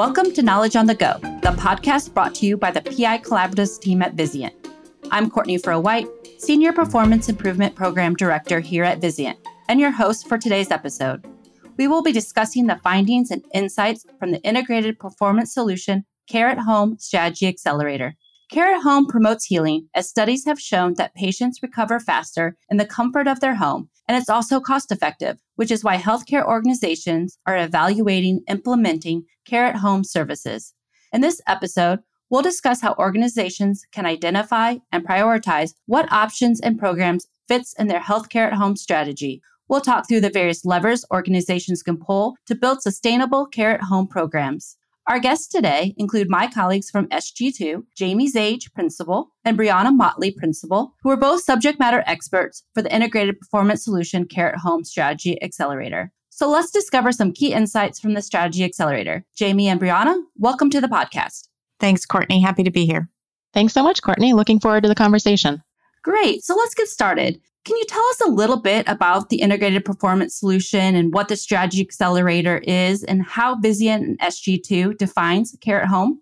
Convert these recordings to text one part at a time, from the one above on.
Welcome to Knowledge on the Go, the podcast brought to you by the PI Collaboratives team at Vizient. I'm Courtney Fro White, Senior Performance Improvement Program Director here at Vizient, and your host for today's episode. We will be discussing the findings and insights from the Integrated Performance Solution Care at Home Strategy Accelerator. Care at Home promotes healing as studies have shown that patients recover faster in the comfort of their home, and it's also cost effective, which is why healthcare organizations are evaluating implementing Care at Home services. In this episode, we'll discuss how organizations can identify and prioritize what options and programs fits in their healthcare at home strategy. We'll talk through the various levers organizations can pull to build sustainable care at home programs. Our guests today include my colleagues from SG2, Jamie Zage, Principal, and Brianna Motley, Principal, who are both subject matter experts for the Integrated Performance Solution Care at Home Strategy Accelerator. So let's discover some key insights from the Strategy Accelerator. Jamie and Brianna, welcome to the podcast. Thanks, Courtney. Happy to be here. Thanks so much, Courtney. Looking forward to the conversation. Great. So let's get started. Can you tell us a little bit about the integrated performance solution and what the strategy accelerator is and how Vizient and SG2 defines care at home?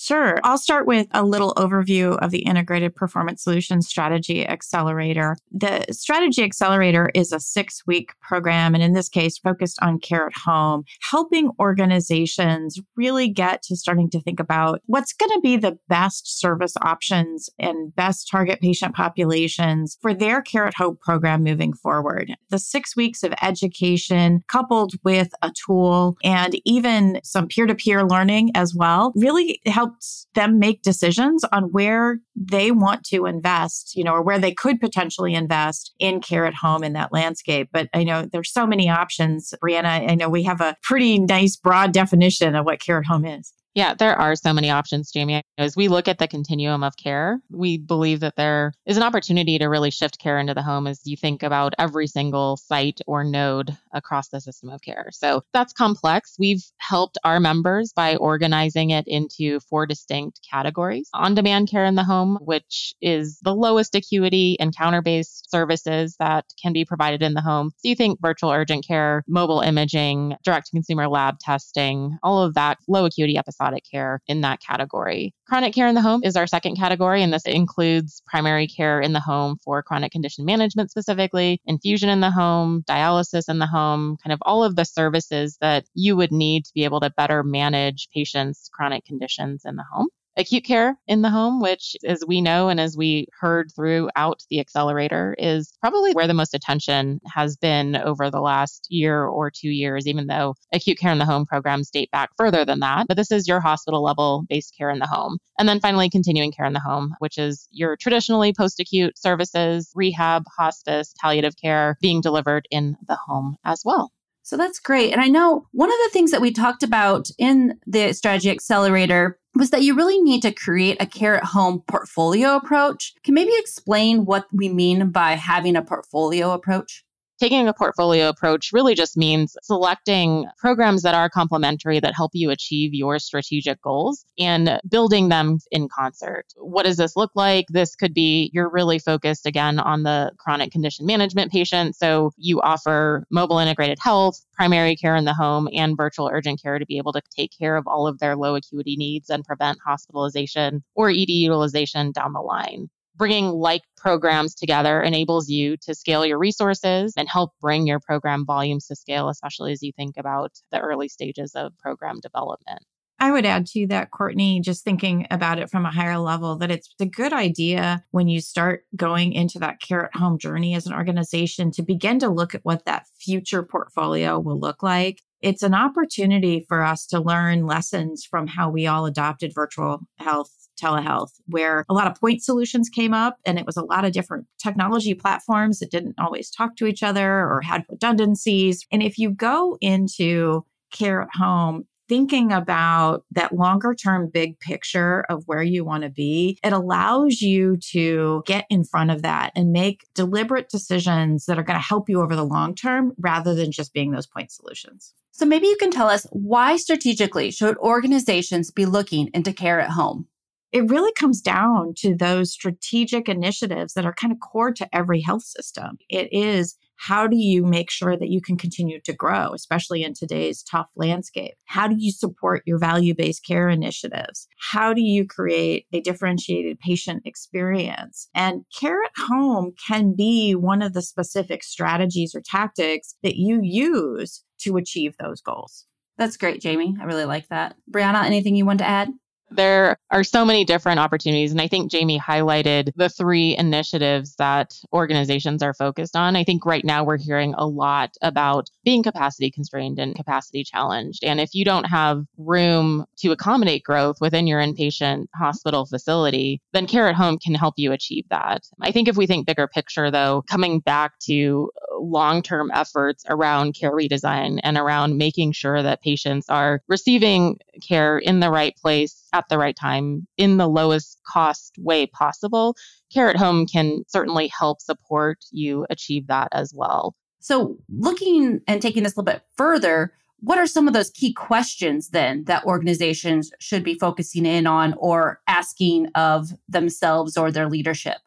Sure. I'll start with a little overview of the Integrated Performance Solutions Strategy Accelerator. The Strategy Accelerator is a six week program, and in this case, focused on care at home, helping organizations really get to starting to think about what's going to be the best service options and best target patient populations for their care at home program moving forward. The six weeks of education, coupled with a tool and even some peer to peer learning as well, really help helps them make decisions on where they want to invest, you know, or where they could potentially invest in care at home in that landscape. But I know there's so many options. Brianna, I know we have a pretty nice broad definition of what care at home is. Yeah, there are so many options, Jamie. As we look at the continuum of care, we believe that there is an opportunity to really shift care into the home as you think about every single site or node across the system of care. So that's complex. We've helped our members by organizing it into four distinct categories on demand care in the home, which is the lowest acuity encounter based services that can be provided in the home. So you think virtual urgent care, mobile imaging, direct to consumer lab testing, all of that low acuity episodic episodic care in that category. Chronic care in the home is our second category, and this includes primary care in the home for chronic condition management specifically, infusion in the home, dialysis in the home, kind of all of the services that you would need to be able to better manage patients' chronic conditions in the home acute care in the home, which, as we know and as we heard throughout the accelerator, is probably where the most attention has been over the last year or two years, even though acute care in the home programs date back further than that. But this is your hospital level based care in the home. And then finally, continuing care in the home, which is your traditionally post acute services, rehab, hospice, palliative care being delivered in the home as well. So that's great. And I know one of the things that we talked about in the strategy accelerator was that you really need to create a care at home portfolio approach. Can maybe explain what we mean by having a portfolio approach? Taking a portfolio approach really just means selecting programs that are complementary that help you achieve your strategic goals and building them in concert. What does this look like? This could be you're really focused again on the chronic condition management patient. So you offer mobile integrated health, primary care in the home, and virtual urgent care to be able to take care of all of their low acuity needs and prevent hospitalization or ED utilization down the line bringing like programs together enables you to scale your resources and help bring your program volumes to scale, especially as you think about the early stages of program development. I would add to that, Courtney, just thinking about it from a higher level, that it's a good idea when you start going into that care at home journey as an organization to begin to look at what that future portfolio will look like. It's an opportunity for us to learn lessons from how we all adopted virtual health telehealth, where a lot of point solutions came up and it was a lot of different technology platforms that didn't always talk to each other or had redundancies. And if you go into care at home, thinking about that longer term big picture of where you want to be, it allows you to get in front of that and make deliberate decisions that are going to help you over the long term rather than just being those point solutions. So maybe you can tell us why strategically should organizations be looking into care at home? It really comes down to those strategic initiatives that are kind of core to every health system. It is How do you make sure that you can continue to grow, especially in today's tough landscape? How do you support your value based care initiatives? How do you create a differentiated patient experience? And care at home can be one of the specific strategies or tactics that you use to achieve those goals. That's great, Jamie. I really like that. Brianna, anything you want to add? There are so many different opportunities. And I think Jamie highlighted the three initiatives that organizations are focused on. I think right now we're hearing a lot about being capacity constrained and capacity challenged. And if you don't have room to accommodate growth within your inpatient hospital facility, then care at home can help you achieve that. I think if we think bigger picture, though, coming back to long term efforts around care redesign and around making sure that patients are receiving care in the right place at the right time in the lowest cost way possible, Care at Home can certainly help support you achieve that as well. So, looking and taking this a little bit further, what are some of those key questions then that organizations should be focusing in on or asking of themselves or their leadership?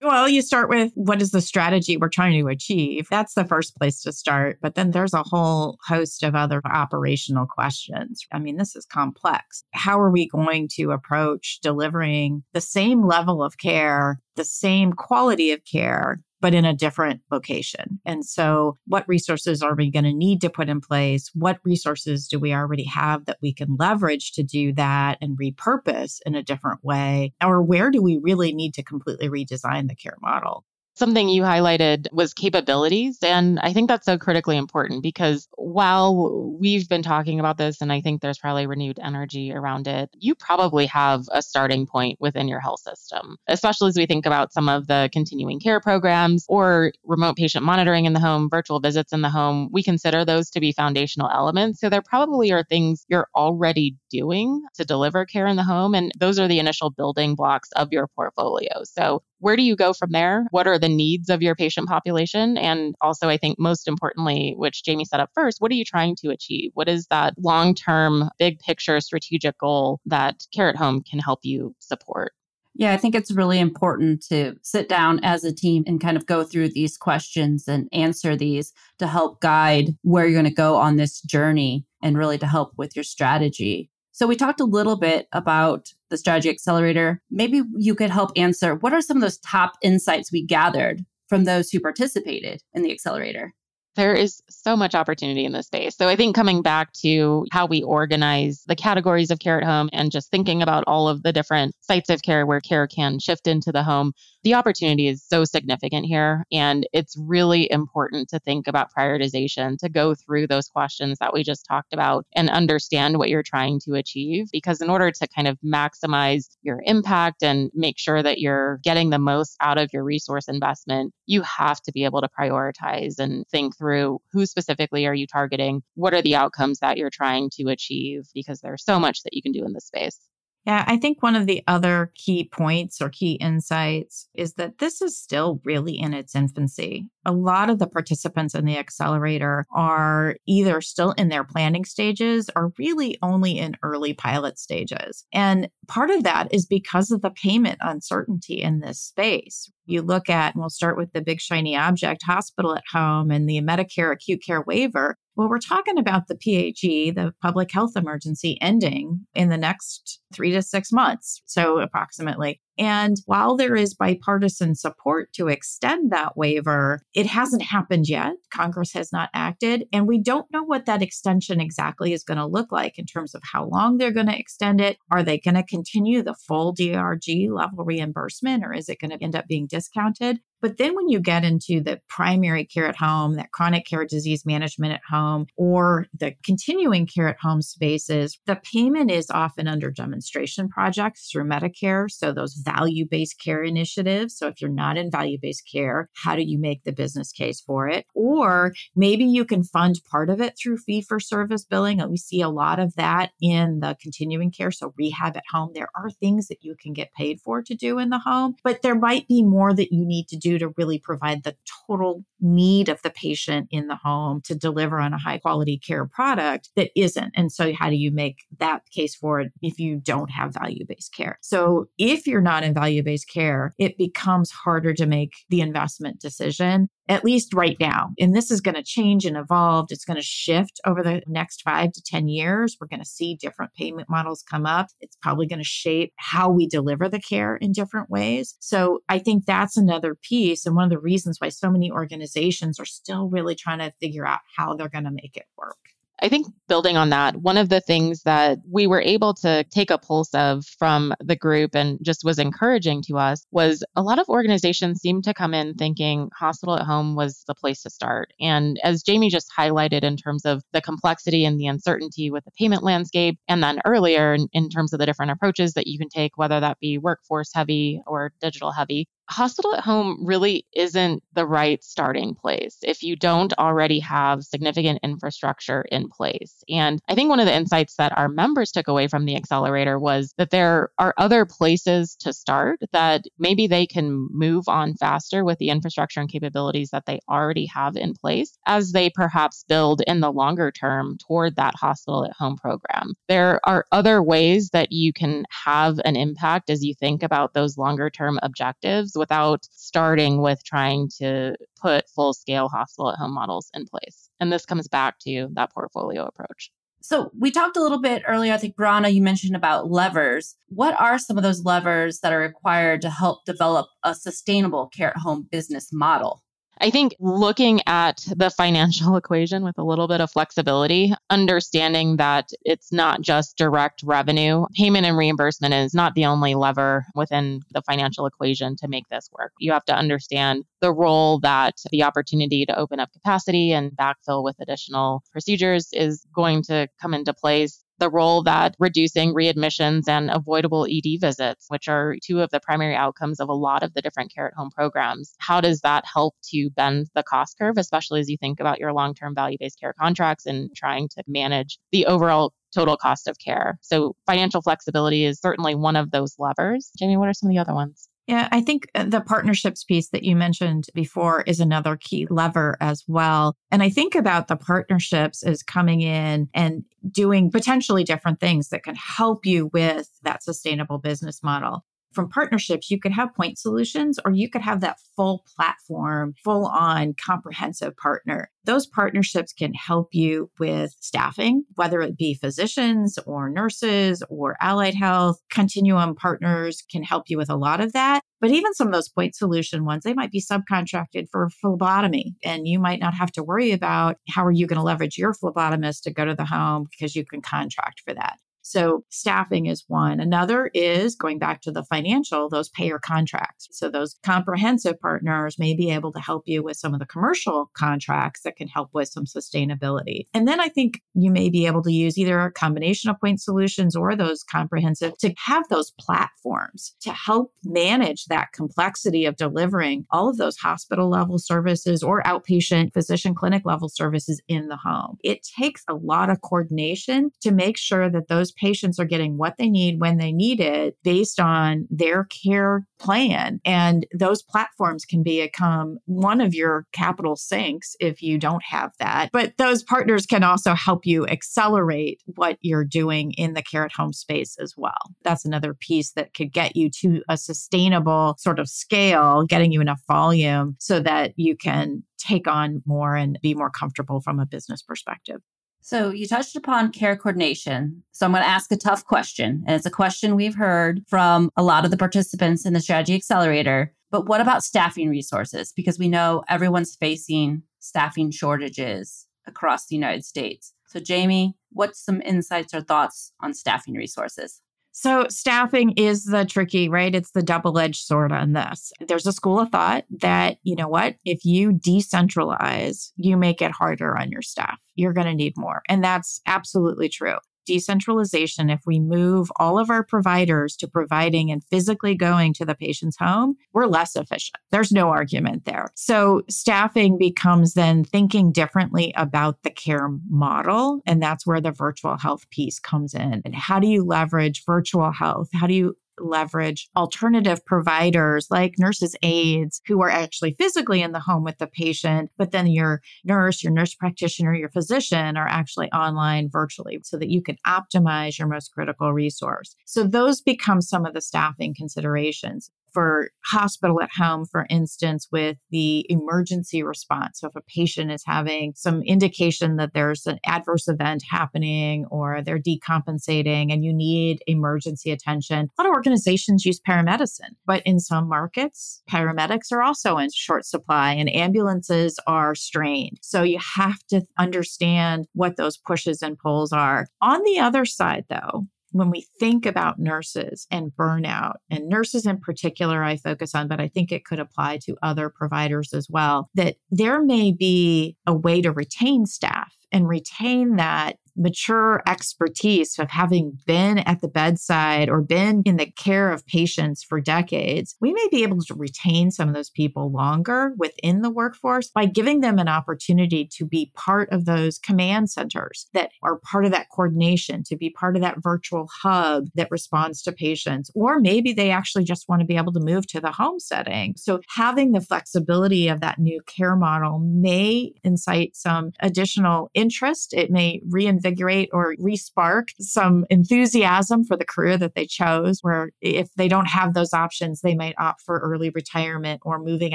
Well, you start with what is the strategy we're trying to achieve? That's the first place to start. But then there's a whole host of other operational questions. I mean, this is complex. How are we going to approach delivering the same level of care, the same quality of care but in a different location. And so, what resources are we going to need to put in place? What resources do we already have that we can leverage to do that and repurpose in a different way? Or where do we really need to completely redesign the care model? Something you highlighted was capabilities. And I think that's so critically important because while we've been talking about this, and I think there's probably renewed energy around it, you probably have a starting point within your health system, especially as we think about some of the continuing care programs or remote patient monitoring in the home, virtual visits in the home. We consider those to be foundational elements. So there probably are things you're already doing to deliver care in the home. And those are the initial building blocks of your portfolio. So where do you go from there? What are the needs of your patient population? And also, I think most importantly, which Jamie set up first, what are you trying to achieve? What is that long term, big picture strategic goal that Care at Home can help you support? Yeah, I think it's really important to sit down as a team and kind of go through these questions and answer these to help guide where you're going to go on this journey and really to help with your strategy. So we talked a little bit about the strategy accelerator. Maybe you could help answer what are some of those top insights we gathered from those who participated in the accelerator? There is so much opportunity in this space. So I think coming back to how we organize the categories of care at home and just thinking about all of the different sites of care where care can shift into the home, the opportunity is so significant here. And it's really important to think about prioritization, to go through those questions that we just talked about and understand what you're trying to achieve. Because in order to kind of maximize your impact and make sure that you're getting the most out of your resource investment, you have to be able to prioritize and think through through who specifically are you targeting? What are the outcomes that you're trying to achieve? Because there's so much that you can do in this space. Yeah, I think one of the other key points or key insights is that this is still really in its infancy. A lot of the participants in the accelerator are either still in their planning stages or really only in early pilot stages. And part of that is because of the payment uncertainty in this space. You look at, and we'll start with the big shiny object hospital at home and the Medicare acute care waiver. Well, we're talking about the PHE, the public health emergency, ending in the next three to six months. So, approximately. And while there is bipartisan support to extend that waiver, it hasn't happened yet. Congress has not acted. And we don't know what that extension exactly is going to look like in terms of how long they're going to extend it. Are they going to continue the full DRG level reimbursement or is it going to end up being discounted? But then when you get into the primary care at home, that chronic care disease management at home, or the continuing care at home spaces, the payment is often under demonstration projects through Medicare. So those value based care initiatives. So if you're not in value based care, how do you make the business case for it? Or maybe you can fund part of it through fee for service billing. And we see a lot of that in the continuing care. So rehab at home, there are things that you can get paid for to do in the home, but there might be more that you need to do do to really provide the total need of the patient in the home to deliver on a high quality care product that isn't. And so, how do you make that case for it if you don't have value based care? So, if you're not in value based care, it becomes harder to make the investment decision at least right now. And this is going to change and evolve. It's going to shift over the next five to 10 years. We're going to see different payment models come up. It's probably going to shape how we deliver the care in different ways. So I think that's another piece. And one of the reasons why so many organizations are still really trying to figure out how they're going to make it work. I think building on that, one of the things that we were able to take a pulse of from the group and just was encouraging to us was a lot of organizations seemed to come in thinking hospital at home was the place to start. And as Jamie just highlighted in terms of the complexity and the uncertainty with the payment landscape, and then earlier in, in terms of the different approaches that you can take, whether that be workforce heavy or digital heavy, hospital at home really isn't the right starting place if you don't already have significant infrastructure in place. And I think one of the insights that our members took away from the accelerator was that there are other places to start that maybe they can move on faster with the infrastructure and capabilities that they already have in place as they perhaps build in the longer term toward that hospital at home program. There are other ways that you can have an impact as you think about those longer term objectives without starting with trying to put full scale hospital at home models in place. And this comes back to that portfolio approach. So we talked a little bit earlier. I think Brianna, you mentioned about levers. What are some of those levers that are required to help develop a sustainable care at home business model? I think looking at the financial equation with a little bit of flexibility, understanding that it's not just direct revenue, payment and reimbursement is not the only lever within the financial equation to make this work. You have to understand the role that the opportunity to open up capacity and backfill with additional procedures is going to come into place the role that reducing readmissions and avoidable ED visits, which are two of the primary outcomes of a lot of the different care at home programs, how does that help to bend the cost curve, especially as you think about your long term value based care contracts and trying to manage the overall total cost of care? So, financial flexibility is certainly one of those levers. Jamie, what are some of the other ones? Yeah, I think uh, the partnerships piece that you mentioned before is another key lever as well. And I think about the partnerships as coming in and doing potentially different things that can help you with that sustainable business model from partnerships, you could have point solutions or you could have that full platform, full on comprehensive partner. Those partnerships can help you with staffing, whether it be physicians or nurses or allied health. Continuum partners can help you with a lot of that. But even some of those point solution ones, they might be subcontracted for phlebotomy. And you might not have to worry about how are you going to leverage your phlebotomist to go to the home because you can contract for that. So staffing is one. Another is going back to the financial, those payer contracts. So those comprehensive partners may be able to help you with some of the commercial contracts that can help with some sustainability. And then I think you may be able to use either a combination of point solutions or those comprehensive to have those platforms to help manage that complexity of delivering all of those hospital level services or outpatient physician clinic level services in the home. It takes a lot of coordination to make sure that those patients are getting what they need when they need it based on their care plan. And those platforms can become one of your capital sinks if you don't have that. But those partners can also help you accelerate what you're doing in the care at home space as well. That's another piece that could get you to a sustainable sort of scale, getting you enough volume so that you can take on more and be more comfortable from a business perspective. So you touched upon care coordination. So I'm going to ask a tough question. And it's a question we've heard from a lot of the participants in the strategy accelerator. But what about staffing resources? Because we know everyone's facing staffing shortages across the United States. So Jamie, what's some insights or thoughts on staffing resources? So, staffing is the tricky, right? It's the double edged sword on this. There's a school of thought that, you know what, if you decentralize, you make it harder on your staff. You're going to need more. And that's absolutely true decentralization, if we move all of our providers to providing and physically going to the patient's home, we're less efficient. There's no argument there. So staffing becomes then thinking differently about the care model. And that's where the virtual health piece comes in. And how do you leverage virtual health? How do you leverage alternative providers like nurses' aides who are actually physically in the home with the patient, but then your nurse, your nurse practitioner, your physician are actually online virtually so that you can optimize your most critical resource. So those become some of the staffing considerations. For hospital at home, for instance, with the emergency response. So if a patient is having some indication that there's an adverse event happening or they're decompensating and you need emergency attention, a lot of organizations use paramedicine. But in some markets, paramedics are also in short supply and ambulances are strained. So you have to understand what those pushes and pulls are. On the other side, though, when we think about nurses and burnout, and nurses in particular, I focus on, but I think it could apply to other providers as well, that there may be a way to retain staff and retain that mature expertise of having been at the bedside or been in the care of patients for decades, we may be able to retain some of those people longer within the workforce by giving them an opportunity to be part of those command centers that are part of that coordination, to be part of that virtual hub that responds to patients. Or maybe they actually just want to be able to move to the home setting. So having the flexibility of that new care model may incite some additional interest. It may reinvigorate reinvigorate or respark some enthusiasm for the career that they chose, where if they don't have those options, they might opt for early retirement or moving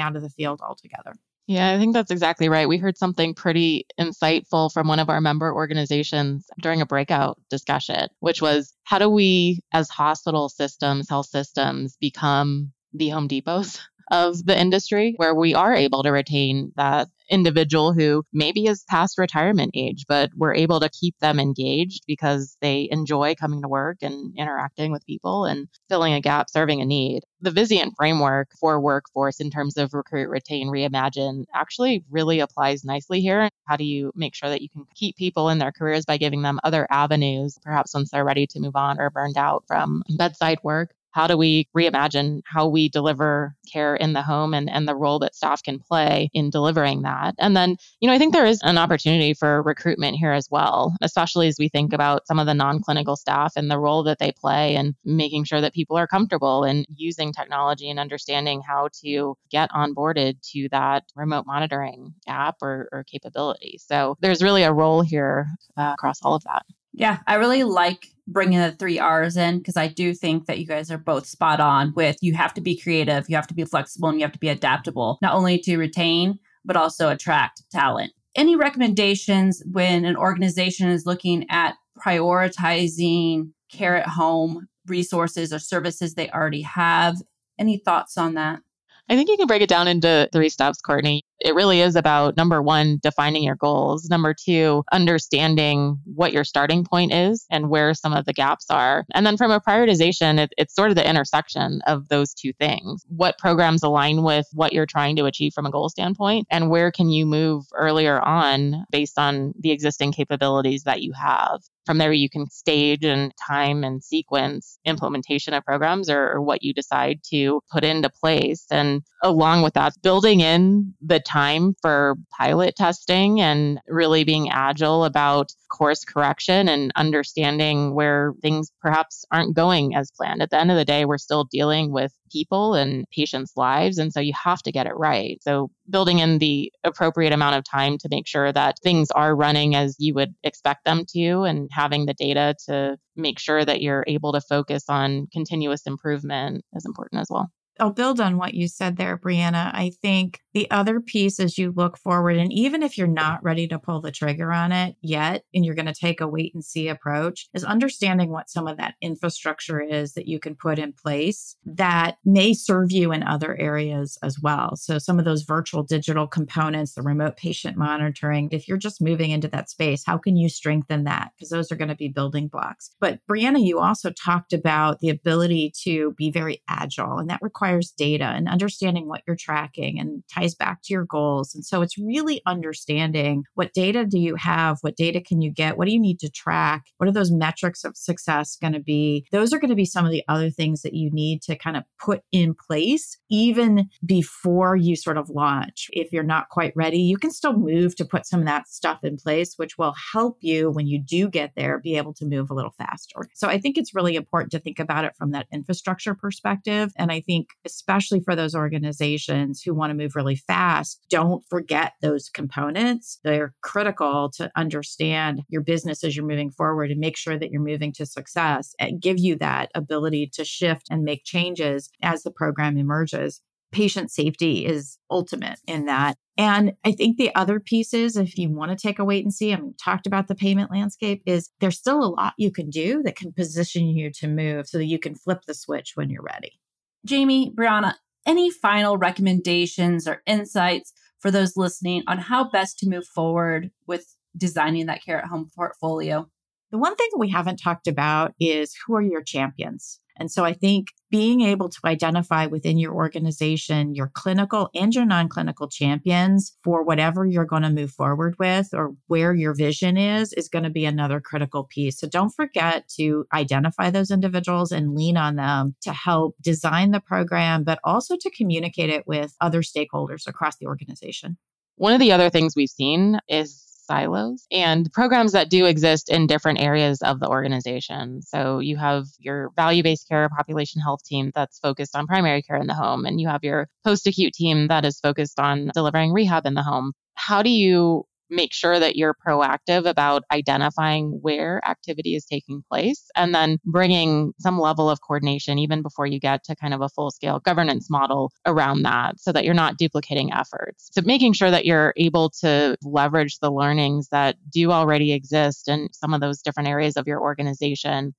out of the field altogether. Yeah, I think that's exactly right. We heard something pretty insightful from one of our member organizations during a breakout discussion, which was how do we, as hospital systems, health systems, become the Home Depots of the industry where we are able to retain that individual who maybe is past retirement age, but we're able to keep them engaged because they enjoy coming to work and interacting with people and filling a gap, serving a need. The Vizient framework for workforce in terms of recruit, retain, reimagine actually really applies nicely here. How do you make sure that you can keep people in their careers by giving them other avenues, perhaps once they're ready to move on or burned out from bedside work? How do we reimagine how we deliver care in the home and, and the role that staff can play in delivering that? And then, you know, I think there is an opportunity for recruitment here as well, especially as we think about some of the non clinical staff and the role that they play and making sure that people are comfortable and using technology and understanding how to get onboarded to that remote monitoring app or, or capability. So there's really a role here uh, across all of that. Yeah, I really like bringing the three R's in because I do think that you guys are both spot on with you have to be creative, you have to be flexible, and you have to be adaptable, not only to retain, but also attract talent. Any recommendations when an organization is looking at prioritizing care at home resources or services they already have? Any thoughts on that? I think you can break it down into three steps, Courtney. It really is about number one, defining your goals. Number two, understanding what your starting point is and where some of the gaps are. And then from a prioritization, it, it's sort of the intersection of those two things. What programs align with what you're trying to achieve from a goal standpoint? And where can you move earlier on based on the existing capabilities that you have? From there, you can stage and time and sequence implementation of programs or, or, what you decide to put into place. And along with that, building in the time for pilot testing and really being agile about course correction and understanding where things perhaps aren't going as planned. At the end of the day, we're still dealing with people and patients' lives. And so you have to get it right. So building in the appropriate amount of time to make sure that things are running as you would expect them to and having the data to make sure that you're able to focus on continuous improvement is important as well. I'll build on what you said there, Brianna. I think the other piece as you look forward, and even if you're not ready to pull the trigger on it yet, and you're going to take a wait and see approach, is understanding what some of that infrastructure is that you can put in place that may serve you in other areas as well. So, some of those virtual digital components, the remote patient monitoring, if you're just moving into that space, how can you strengthen that? Because those are going to be building blocks. But, Brianna, you also talked about the ability to be very agile, and that requires data and understanding what you're tracking and ties back to your goals. And so it's really understanding what data do you have? What data can you get? What do you need to track? What are those metrics of success going to be? Those are going to be some of the other things that you need to kind of put in place even before you sort of launch. If you're not quite ready, you can still move to put some of that stuff in place, which will help you when you do get there be able to move a little faster. So I think it's really important to think about it from that infrastructure perspective. And I think especially for those organizations who want to move really fast, don't forget those components. They're critical to understand your business as you're moving forward and make sure that you're moving to success and give you that ability to shift and make changes as the program emerges patient safety is ultimate in that. And I think the other pieces, if you want to take a wait and see, I mean, talked about the payment landscape, is there's still a lot you can do that can position you to move so that you can flip the switch when you're ready. Jamie, Brianna, any final recommendations or insights for those listening on how best to move forward with designing that care at home portfolio? The one thing we haven't talked about is who are your champions? And so I think being able to identify within your organization your clinical and your non clinical champions for whatever you're going to move forward with or where your vision is, is going to be another critical piece. So don't forget to identify those individuals and lean on them to help design the program, but also to communicate it with other stakeholders across the organization. One of the other things we've seen is silos and programs that do exist in different areas of the organization. So you have your value based care population health team that's focused on primary care in the home, and you have your post acute team that is focused on delivering rehab in the home. How do you make sure that you're proactive about identifying where activity is taking place and then bringing some level of coordination even before you get to kind of a full scale governance model around that so that you're not duplicating efforts. So making sure that you're able to leverage the learnings that do already exist in some of those different areas of your organization.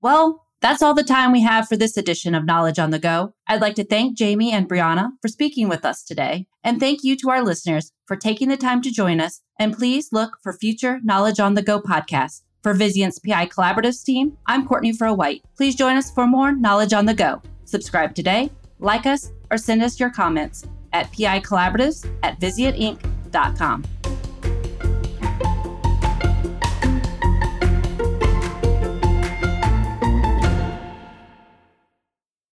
Well, that's all the time we have for this edition of Knowledge on the Go. I'd like to thank Jamie and Brianna for speaking with us today. And thank you to our listeners for taking the time to join us. And please look for future Knowledge on the Go podcasts. For Vizient's PI Collaboratives team, I'm Courtney Fro White. Please join us for more Knowledge on the Go. Subscribe today, like us, or send us your comments at PI Collaboratives at VizientInc.com.